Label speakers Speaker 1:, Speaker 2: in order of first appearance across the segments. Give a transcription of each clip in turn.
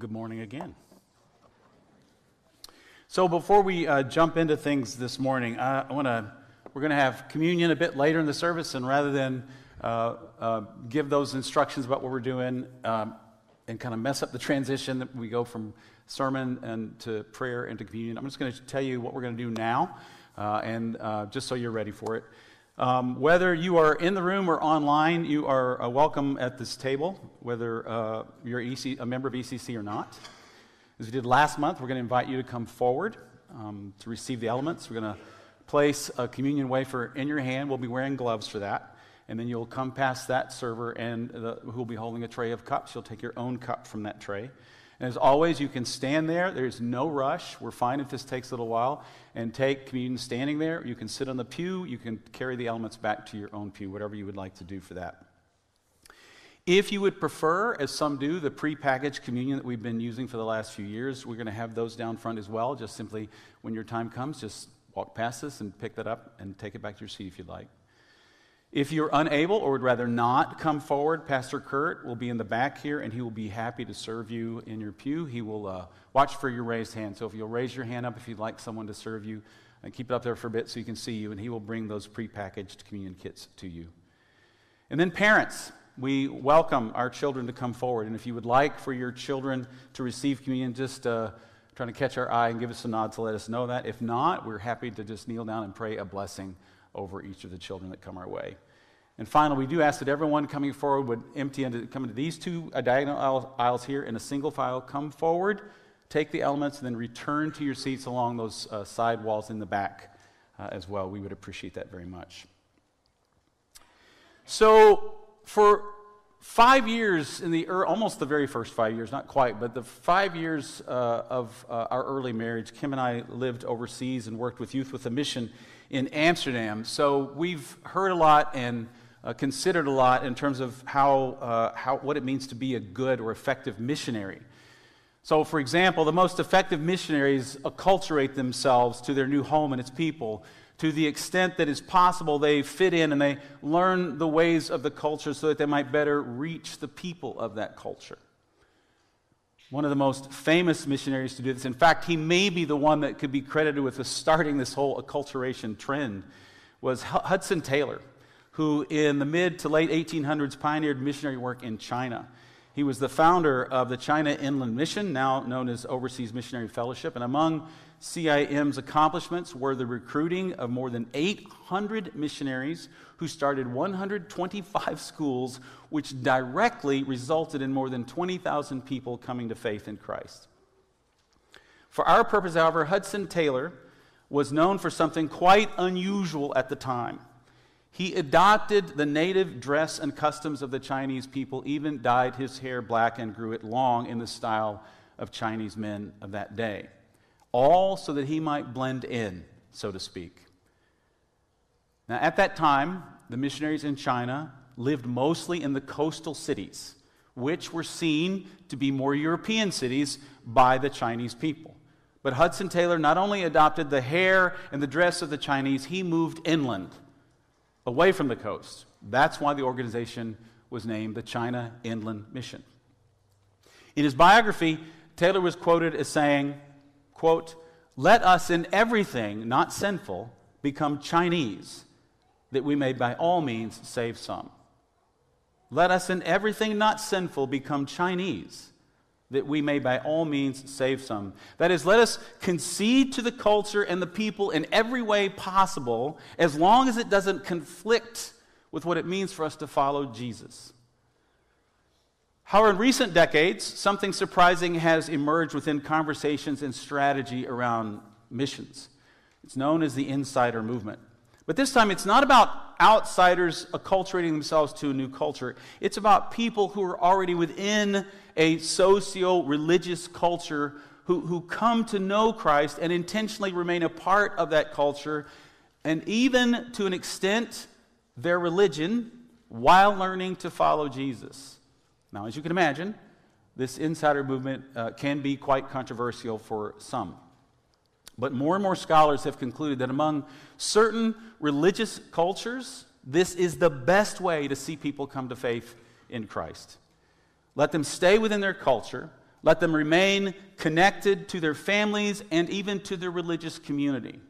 Speaker 1: Good morning again. So, before we uh, jump into things this morning, I, I want to, we're going to have communion a bit later in the service, and rather than uh, uh, give those instructions about what we're doing um, and kind of mess up the transition that we go from sermon and to prayer and to communion, I'm just going to tell you what we're going to do now, uh, and uh, just so you're ready for it. Um, whether you are in the room or online, you are uh, welcome at this table, whether uh, you're EC, a member of ECC or not. As we did last month, we're going to invite you to come forward um, to receive the elements. We're going to place a communion wafer in your hand. We'll be wearing gloves for that. And then you'll come past that server and the, who will be holding a tray of cups. You'll take your own cup from that tray. And as always, you can stand there. There's no rush. We're fine if this takes a little while. And take communion standing there. You can sit on the pew. You can carry the elements back to your own pew, whatever you would like to do for that. If you would prefer, as some do, the prepackaged communion that we've been using for the last few years, we're going to have those down front as well. Just simply, when your time comes, just walk past this and pick that up and take it back to your seat if you'd like. If you're unable or would rather not come forward, Pastor Kurt will be in the back here and he will be happy to serve you in your pew. He will uh, watch for your raised hand. So if you'll raise your hand up if you'd like someone to serve you, and keep it up there for a bit so you can see you, and he will bring those prepackaged communion kits to you. And then, parents, we welcome our children to come forward. And if you would like for your children to receive communion, just uh, trying to catch our eye and give us a nod to let us know that. If not, we're happy to just kneel down and pray a blessing over each of the children that come our way. And finally, we do ask that everyone coming forward would empty into, come into these two uh, diagonal aisles here in a single file, come forward, take the elements, and then return to your seats along those uh, side walls in the back uh, as well. We would appreciate that very much. So, for five years in the almost the very first five years, not quite, but the five years uh, of uh, our early marriage, Kim and I lived overseas and worked with Youth with a Mission in Amsterdam. So we've heard a lot and uh, considered a lot in terms of how, uh, how, what it means to be a good or effective missionary. So, for example, the most effective missionaries acculturate themselves to their new home and its people. To the extent that is possible, they fit in and they learn the ways of the culture so that they might better reach the people of that culture. One of the most famous missionaries to do this, in fact, he may be the one that could be credited with starting this whole acculturation trend, was Hudson Taylor who in the mid to late 1800s pioneered missionary work in China. He was the founder of the China Inland Mission, now known as Overseas Missionary Fellowship. And among CIM's accomplishments were the recruiting of more than 800 missionaries who started 125 schools, which directly resulted in more than 20,000 people coming to faith in Christ. For our purpose, however, Hudson Taylor was known for something quite unusual at the time. He adopted the native dress and customs of the Chinese people, even dyed his hair black and grew it long in the style of Chinese men of that day. All so that he might blend in, so to speak. Now, at that time, the missionaries in China lived mostly in the coastal cities, which were seen to be more European cities by the Chinese people. But Hudson Taylor not only adopted the hair and the dress of the Chinese, he moved inland away from the coast. That's why the organization was named the China Inland Mission. In his biography, Taylor was quoted as saying, quote, Let us in everything not sinful become Chinese, that we may by all means save some. Let us in everything not sinful become Chinese, that we may by all means save some. That is, let us concede to the culture and the people in every way possible, as long as it doesn't conflict with what it means for us to follow Jesus. However, in recent decades, something surprising has emerged within conversations and strategy around missions. It's known as the insider movement. But this time, it's not about outsiders acculturating themselves to a new culture. It's about people who are already within a socio religious culture who, who come to know Christ and intentionally remain a part of that culture, and even to an extent, their religion while learning to follow Jesus. Now, as you can imagine, this insider movement uh, can be quite controversial for some. But more and more scholars have concluded that among certain religious cultures, this is the best way to see people come to faith in Christ. Let them stay within their culture, Let them remain connected to their families and even to their religious community.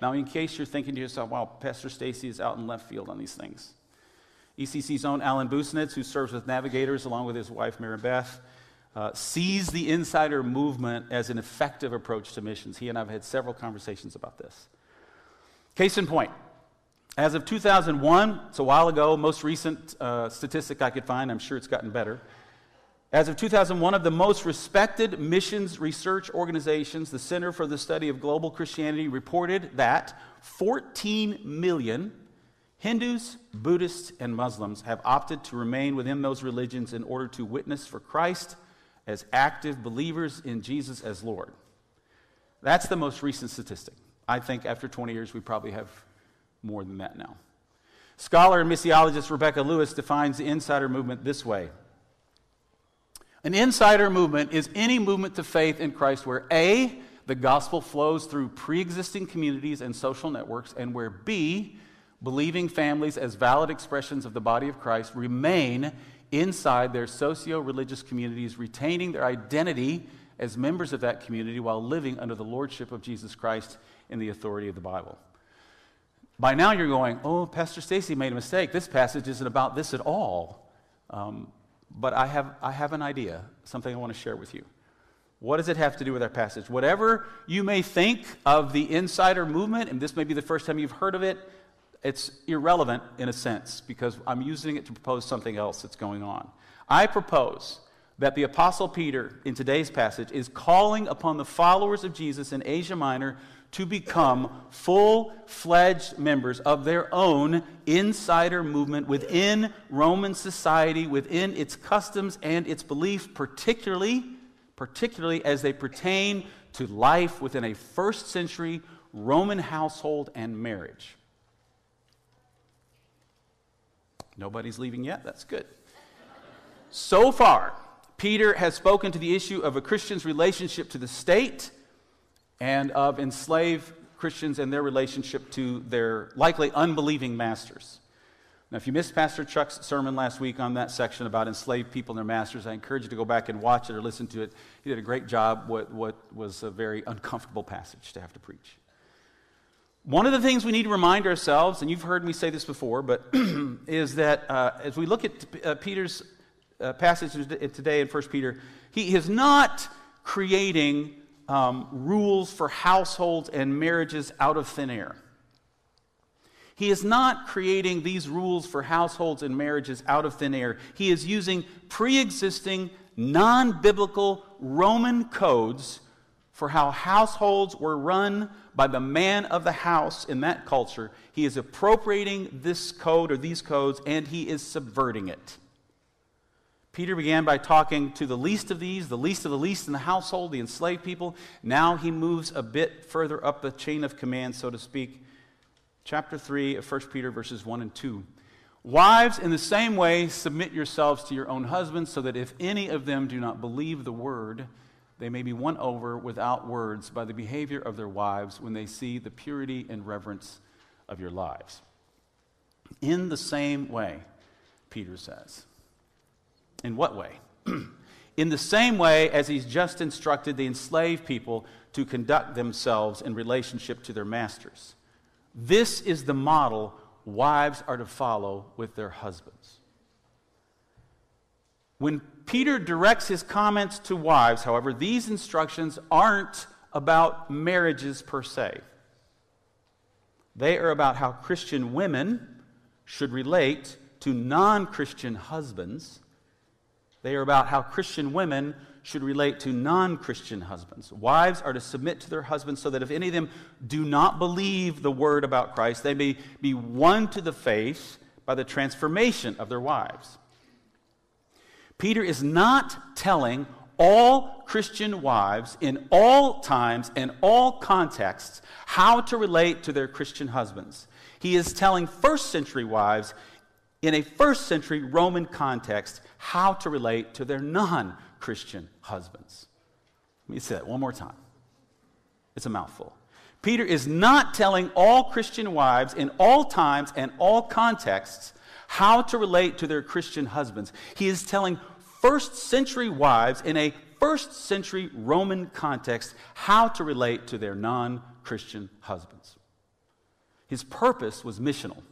Speaker 1: Now, in case you're thinking to yourself, wow, Pastor Stacy is out in left field on these things. ECC's own Alan Busenitz, who serves with Navigators along with his wife, Mary Beth, uh, sees the insider movement as an effective approach to missions. He and I have had several conversations about this. Case in point, as of 2001, it's a while ago, most recent uh, statistic I could find, I'm sure it's gotten better. As of 2001, of the most respected missions research organizations, the Center for the Study of Global Christianity reported that 14 million Hindus, Buddhists, and Muslims have opted to remain within those religions in order to witness for Christ as active believers in Jesus as Lord. That's the most recent statistic. I think after 20 years, we probably have more than that now. Scholar and missiologist Rebecca Lewis defines the insider movement this way An insider movement is any movement to faith in Christ where A, the gospel flows through pre existing communities and social networks, and where B, believing families as valid expressions of the body of Christ remain inside their socio religious communities, retaining their identity as members of that community while living under the lordship of Jesus Christ in the authority of the Bible. By now, you're going, Oh, Pastor Stacy made a mistake. This passage isn't about this at all. Um, but I have, I have an idea, something I want to share with you. What does it have to do with our passage? Whatever you may think of the insider movement, and this may be the first time you've heard of it, it's irrelevant in a sense because I'm using it to propose something else that's going on. I propose that the Apostle Peter in today's passage is calling upon the followers of Jesus in Asia Minor to become full fledged members of their own insider movement within Roman society, within its customs and its belief, particularly, particularly as they pertain to life within a first century Roman household and marriage. Nobody's leaving yet? That's good. So far, Peter has spoken to the issue of a Christian's relationship to the state and of enslaved Christians and their relationship to their likely unbelieving masters. Now, if you missed Pastor Chuck's sermon last week on that section about enslaved people and their masters, I encourage you to go back and watch it or listen to it. He did a great job, what, what was a very uncomfortable passage to have to preach. One of the things we need to remind ourselves, and you've heard me say this before, but is that uh, as we look at uh, Peter's uh, passage today in 1 Peter, he is not creating um, rules for households and marriages out of thin air. He is not creating these rules for households and marriages out of thin air. He is using pre existing, non biblical Roman codes for how households were run by the man of the house in that culture. He is appropriating this code or these codes and he is subverting it. Peter began by talking to the least of these, the least of the least in the household, the enslaved people. Now he moves a bit further up the chain of command, so to speak. Chapter 3 of 1 Peter, verses 1 and 2. Wives, in the same way, submit yourselves to your own husbands, so that if any of them do not believe the word, they may be won over without words by the behavior of their wives when they see the purity and reverence of your lives. In the same way, Peter says. In what way? in the same way as he's just instructed the enslaved people to conduct themselves in relationship to their masters. This is the model wives are to follow with their husbands. When Peter directs his comments to wives, however, these instructions aren't about marriages per se. They are about how Christian women should relate to non Christian husbands. They are about how Christian women should relate to non Christian husbands. Wives are to submit to their husbands so that if any of them do not believe the word about Christ, they may be won to the faith by the transformation of their wives. Peter is not telling all Christian wives in all times and all contexts how to relate to their Christian husbands. He is telling first century wives in a first century Roman context how to relate to their non Christian husbands. Let me say that one more time. It's a mouthful. Peter is not telling all Christian wives in all times and all contexts how to relate to their Christian husbands. He is telling first century wives in a first century Roman context how to relate to their non Christian husbands. His purpose was missional.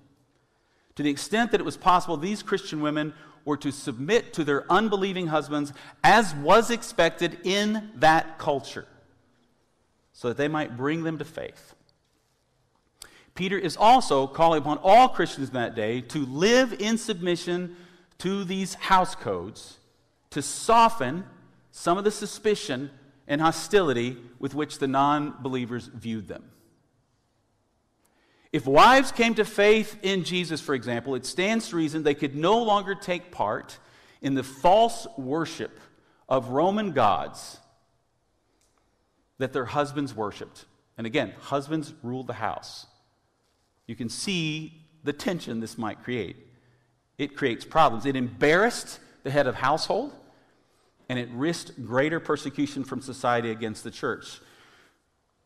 Speaker 1: To the extent that it was possible, these Christian women were to submit to their unbelieving husbands as was expected in that culture, so that they might bring them to faith. Peter is also calling upon all Christians in that day to live in submission to these house codes to soften some of the suspicion and hostility with which the non believers viewed them. If wives came to faith in Jesus, for example, it stands to reason they could no longer take part in the false worship of Roman gods that their husbands worshiped. And again, husbands ruled the house. You can see the tension this might create. It creates problems. It embarrassed the head of household, and it risked greater persecution from society against the church.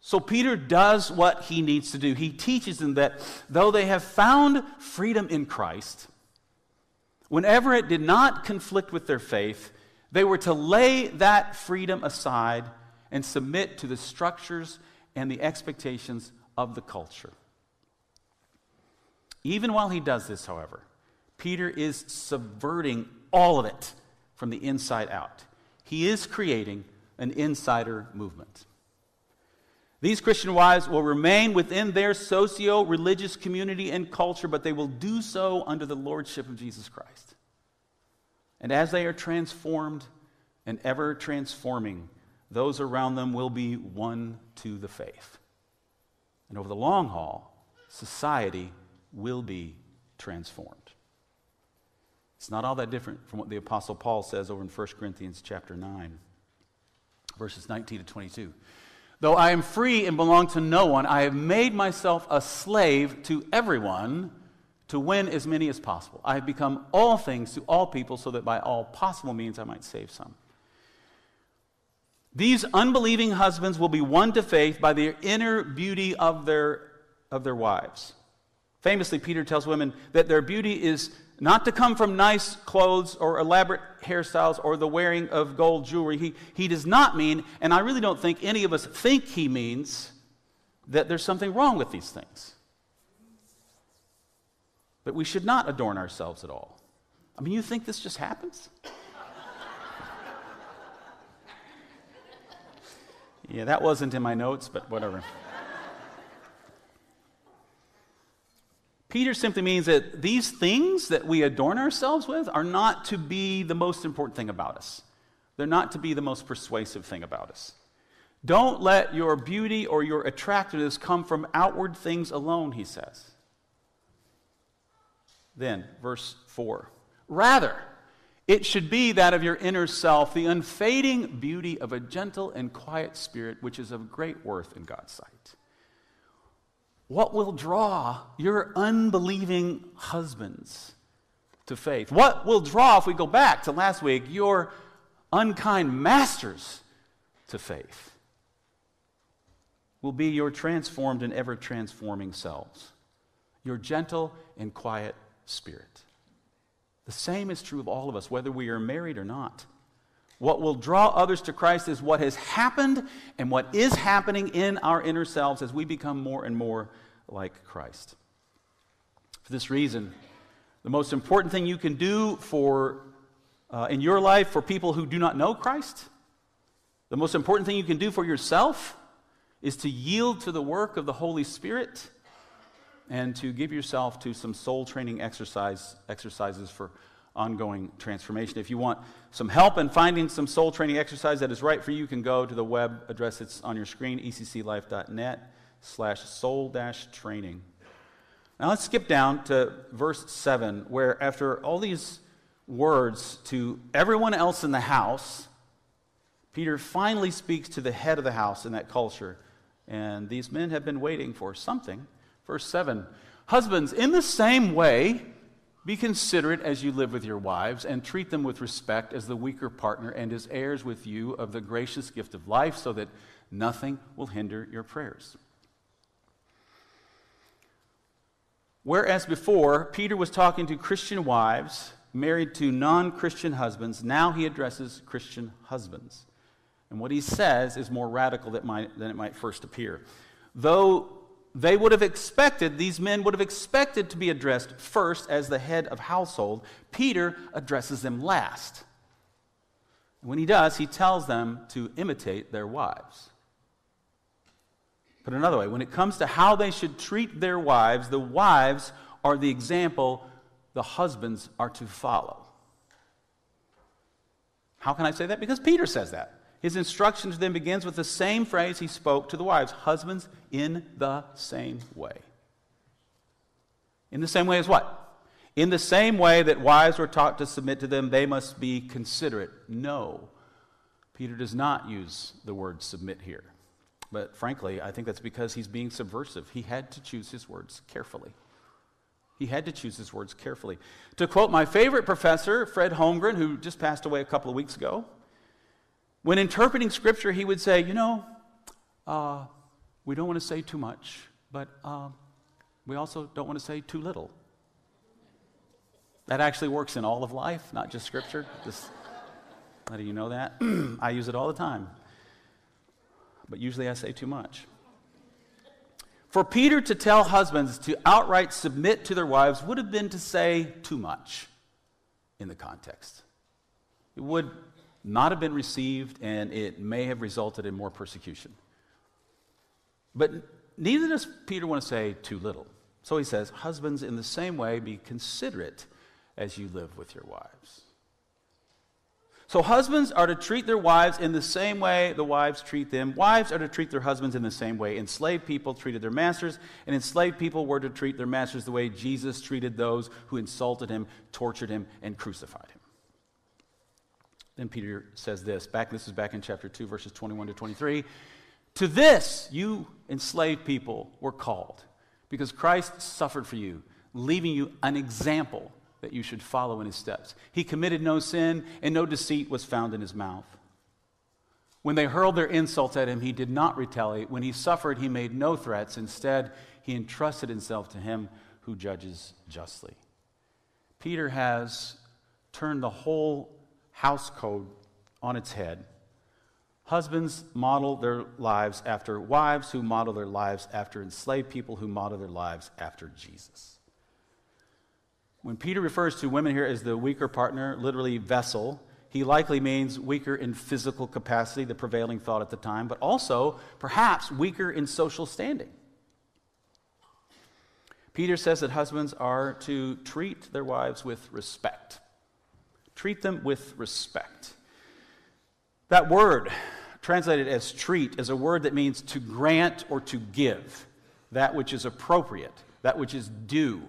Speaker 1: So Peter does what he needs to do. He teaches them that though they have found freedom in Christ, whenever it did not conflict with their faith, they were to lay that freedom aside and submit to the structures and the expectations of the culture. Even while he does this, however, Peter is subverting all of it from the inside out. He is creating an insider movement. These Christian wives will remain within their socio religious community and culture, but they will do so under the lordship of Jesus Christ. And as they are transformed and ever transforming, those around them will be won to the faith. And over the long haul, society will be transformed. It's not all that different from what the apostle Paul says over in 1 Corinthians chapter 9 verses 19 to 22. Though I am free and belong to no one, I have made myself a slave to everyone to win as many as possible. I have become all things to all people so that by all possible means I might save some. These unbelieving husbands will be won to faith by the inner beauty of their, of their wives. Famously, Peter tells women that their beauty is not to come from nice clothes or elaborate hairstyles or the wearing of gold jewelry. He, he does not mean, and I really don't think any of us think he means, that there's something wrong with these things. But we should not adorn ourselves at all. I mean, you think this just happens? yeah, that wasn't in my notes, but whatever. Peter simply means that these things that we adorn ourselves with are not to be the most important thing about us. They're not to be the most persuasive thing about us. Don't let your beauty or your attractiveness come from outward things alone, he says. Then, verse 4 Rather, it should be that of your inner self, the unfading beauty of a gentle and quiet spirit, which is of great worth in God's sight. What will draw your unbelieving husbands to faith? What will draw, if we go back to last week, your unkind masters to faith? Will be your transformed and ever transforming selves, your gentle and quiet spirit. The same is true of all of us, whether we are married or not. What will draw others to Christ is what has happened and what is happening in our inner selves as we become more and more like Christ. For this reason, the most important thing you can do for, uh, in your life for people who do not know Christ, the most important thing you can do for yourself is to yield to the work of the Holy Spirit and to give yourself to some soul training exercise, exercises for ongoing transformation. If you want some help in finding some soul training exercise that is right for you, you can go to the web address that's on your screen, ecclife.net slash soul dash training. Now let's skip down to verse 7, where after all these words to everyone else in the house, Peter finally speaks to the head of the house in that culture. And these men have been waiting for something. Verse 7 Husbands, in the same way, be considerate as you live with your wives, and treat them with respect as the weaker partner and as heirs with you of the gracious gift of life, so that nothing will hinder your prayers. Whereas before, Peter was talking to Christian wives married to non Christian husbands, now he addresses Christian husbands. And what he says is more radical than, it might first appear. Though they would have expected, these men would have expected to be addressed first as the head of household, Peter addresses them last. When he does, he tells them to imitate their wives. Put another way, when it comes to how they should treat their wives, the wives are the example the husbands are to follow. How can I say that? Because Peter says that. His instruction to them begins with the same phrase he spoke to the wives husbands, in the same way. In the same way as what? In the same way that wives were taught to submit to them, they must be considerate. No. Peter does not use the word submit here. But frankly, I think that's because he's being subversive. He had to choose his words carefully. He had to choose his words carefully. To quote my favorite professor, Fred Holmgren, who just passed away a couple of weeks ago, when interpreting scripture, he would say, You know, uh, we don't want to say too much, but uh, we also don't want to say too little. That actually works in all of life, not just scripture. Just letting you know that. I use it all the time. But usually I say too much. For Peter to tell husbands to outright submit to their wives would have been to say too much in the context. It would not have been received, and it may have resulted in more persecution. But neither does Peter want to say too little. So he says, Husbands, in the same way, be considerate as you live with your wives. So, husbands are to treat their wives in the same way the wives treat them. Wives are to treat their husbands in the same way. Enslaved people treated their masters, and enslaved people were to treat their masters the way Jesus treated those who insulted him, tortured him, and crucified him. Then Peter says this, back this is back in chapter 2 verses 21 to 23. To this you enslaved people were called because Christ suffered for you, leaving you an example that you should follow in his steps. He committed no sin and no deceit was found in his mouth. When they hurled their insults at him, he did not retaliate. When he suffered, he made no threats. Instead, he entrusted himself to him who judges justly. Peter has turned the whole house code on its head. Husbands model their lives after wives who model their lives after enslaved people who model their lives after Jesus. When Peter refers to women here as the weaker partner, literally vessel, he likely means weaker in physical capacity, the prevailing thought at the time, but also perhaps weaker in social standing. Peter says that husbands are to treat their wives with respect. Treat them with respect. That word, translated as treat, is a word that means to grant or to give that which is appropriate, that which is due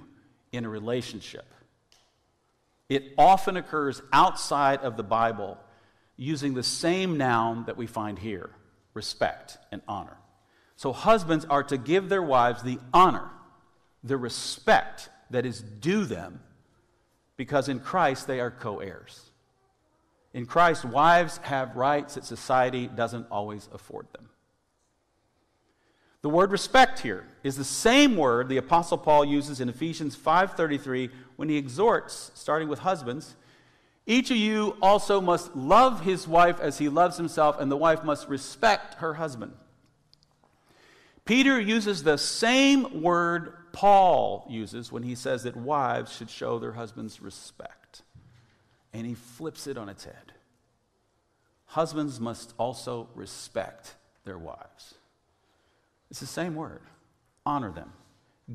Speaker 1: in a relationship. It often occurs outside of the Bible using the same noun that we find here respect and honor. So, husbands are to give their wives the honor, the respect that is due them because in Christ they are co heirs. In Christ, wives have rights that society doesn't always afford them. The word respect here is the same word the apostle Paul uses in Ephesians 5:33 when he exhorts starting with husbands, each of you also must love his wife as he loves himself and the wife must respect her husband. Peter uses the same word Paul uses when he says that wives should show their husbands respect. And he flips it on its head. Husbands must also respect their wives. It's the same word. Honor them.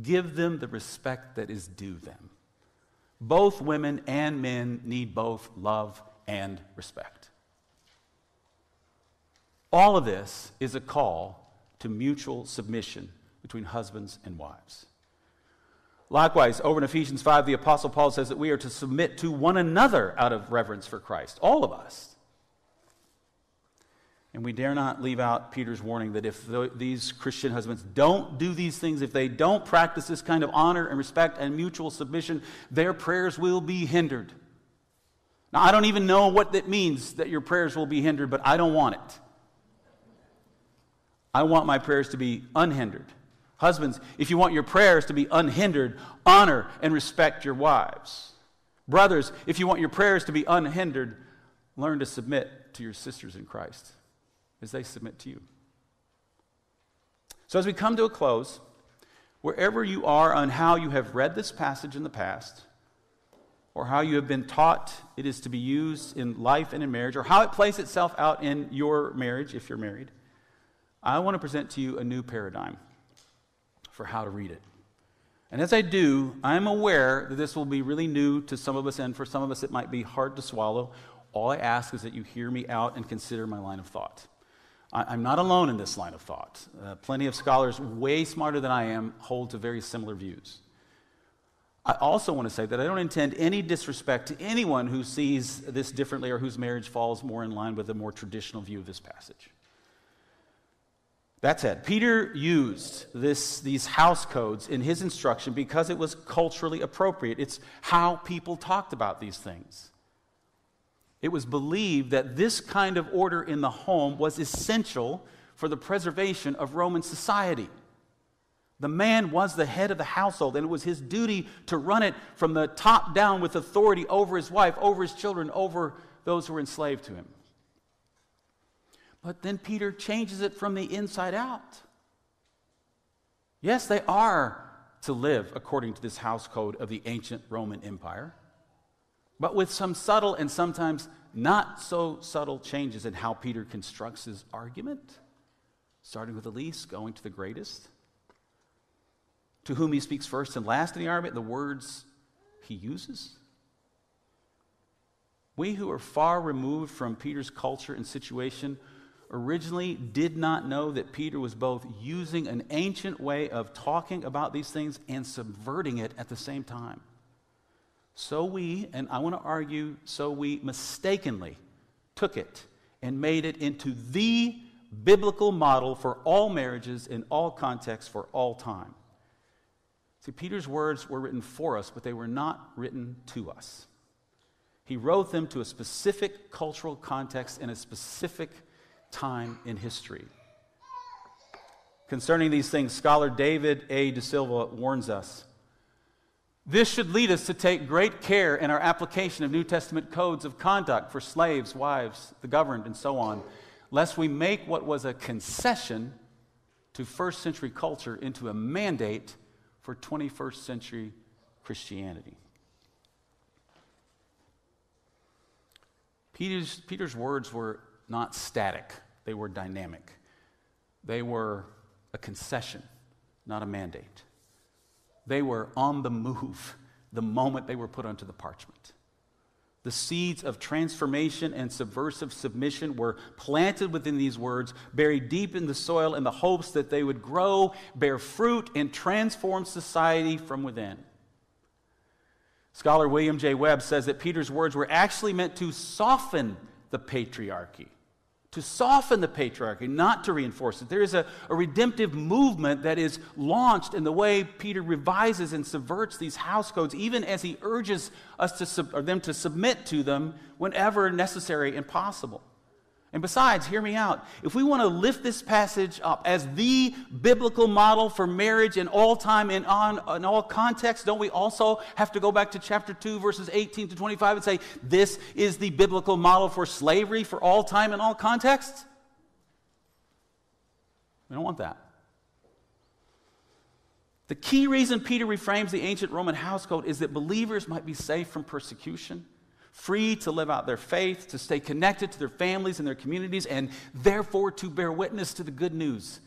Speaker 1: Give them the respect that is due them. Both women and men need both love and respect. All of this is a call to mutual submission between husbands and wives. Likewise, over in Ephesians 5, the Apostle Paul says that we are to submit to one another out of reverence for Christ, all of us. And we dare not leave out Peter's warning that if these Christian husbands don't do these things, if they don't practice this kind of honor and respect and mutual submission, their prayers will be hindered. Now, I don't even know what that means that your prayers will be hindered, but I don't want it. I want my prayers to be unhindered. Husbands, if you want your prayers to be unhindered, honor and respect your wives. Brothers, if you want your prayers to be unhindered, learn to submit to your sisters in Christ. as they submit to you. So, as we come to a close, wherever you are on how you have read this passage in the past, or how you have been taught it is to be used in life and in marriage, or how it plays itself out in your marriage if you're married, I want to present to you a new paradigm for how to read it. And as I do, I'm aware that this will be really new to some of us, and for some of us, it might be hard to swallow. All I ask is that you hear me out and consider my line of thought. I'm not alone in this line of thought. Uh, plenty of scholars, way smarter than I am, hold to very similar views. I also want to say that I don't intend any disrespect to anyone who sees this differently or whose marriage falls more in line with a more traditional view of this passage. That said, Peter used this, these house codes in his instruction because it was culturally appropriate. It's how people talked about these things. It was believed that this kind of order in the home was essential for the preservation of Roman society. The man was the head of the household, and it was his duty to run it from the top down with authority over his wife, over his children, over those who were enslaved to him. But then Peter changes it from the inside out. Yes, they are to live according to this house code of the ancient Roman Empire, but with some subtle and sometimes not so subtle changes in how Peter constructs his argument, starting with the least, going to the greatest to whom he speaks first and last in the argument, the words he uses. We who are far removed from Peter's culture and situation originally did not know that Peter was both using an ancient way of talking about these things and subverting it at the same time. So we, and I want to argue, so we mistakenly took it and made it into the biblical model for all marriages in all contexts for all time. See, Peter's words were written for us, but they were not written to us. He wrote them to a specific cultural context in a specific time in history. Concerning these things, scholar David A. deSilva warns us. This should lead us to take great care in our application of New Testament codes of conduct for slaves, wives, the governed, and so on, lest we make what was a concession to first century culture into a mandate for 21st century Christianity. Peter's, Peter's words were not static, they were dynamic. They were a concession, not a mandate. They were on the move the moment they were put onto the parchment. The seeds of transformation and subversive submission were planted within these words, buried deep in the soil in the hopes that they would grow, bear fruit, and transform society from within. Scholar William J. Webb says that Peter's words were actually meant to soften the patriarchy to soften the patriarchy, not to reinforce it. There is a, a, redemptive movement that is launched in the way Peter revises and subverts these house codes, even as he urges us to sub, or them to submit to them whenever necessary and possible. And besides, hear me out. If we want to lift this passage up as the biblical model for marriage in all time and on in all contexts, don't we also have to go back to chapter 2, verses 18 to 25 and say, this is the biblical model for slavery for all time and all contexts? We don't want that. The key reason Peter reframes the ancient Roman house code is that believers might be safe from persecution free to live out their faith, to stay connected to their families and their communities, and therefore to bear witness to the good news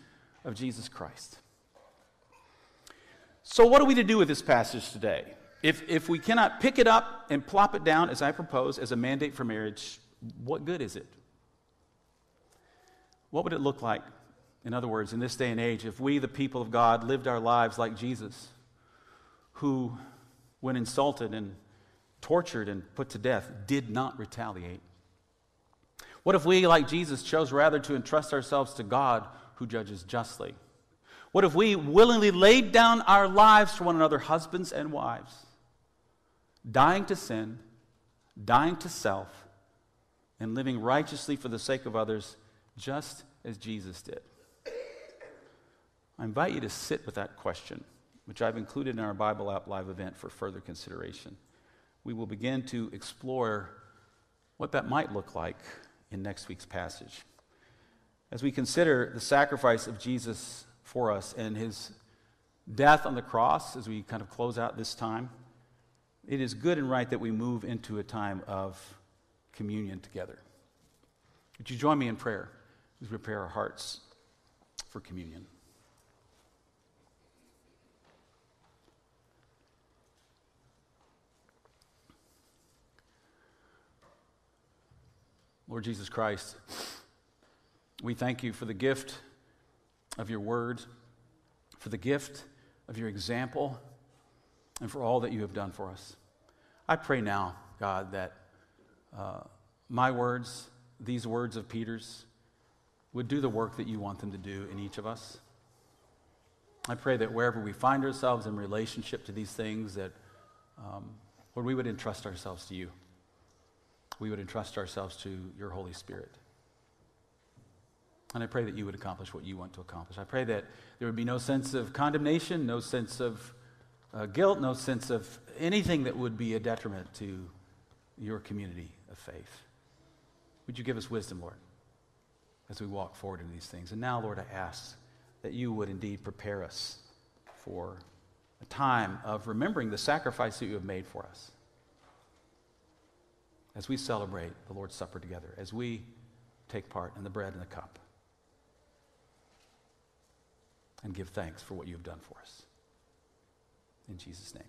Speaker 1: of Jesus Christ. So, what are we to do with this passage today? If, if we cannot pick it up and plop it down, as I propose, as a mandate for marriage, what good is it? What would it look like, in other words, in this day and age, if we, the people of God, lived our lives like Jesus, who, when insulted and tortured and put to death, did not retaliate? What if we, like Jesus, chose rather to entrust ourselves to God who judges justly? What if we willingly laid down our lives for one another, husbands and wives, dying to sin, dying to self, and living righteously for the sake of others, just as Jesus did? I invite you to sit with that question, which I've included in our Bible App Live event for further consideration we will begin to explore what that might look like in next week's passage. as we consider the sacrifice of Jesus for us and his death on the cross, as we kind of close out this time, it is good and right that we move into a time of communion together. Would you join me in prayer as we prepare our hearts for communion? Lord Jesus Christ, we thank you for the gift of your word, for the gift of your example, and for all that you have done for us. I pray now, God, that uh, my words, these words of Peter's, would do the work that you want them to do in each of us. I pray that wherever we find ourselves in relationship to these things, that, um, Lord, we would entrust ourselves to you we would entrust ourselves to your Holy Spirit. And I pray that you would accomplish what you want to accomplish. I pray that there would be no sense of condemnation, no sense of uh, guilt, no sense of anything that would be a detriment to your community of faith. Would you give us wisdom, Lord, as we walk forward in these things? And now, Lord, I ask that you would indeed prepare us for a time of remembering the sacrifice that you have made for us as we celebrate the Lord's Supper together, as we take part in the bread and the cup, and give thanks for what you have done for us. In Jesus' name.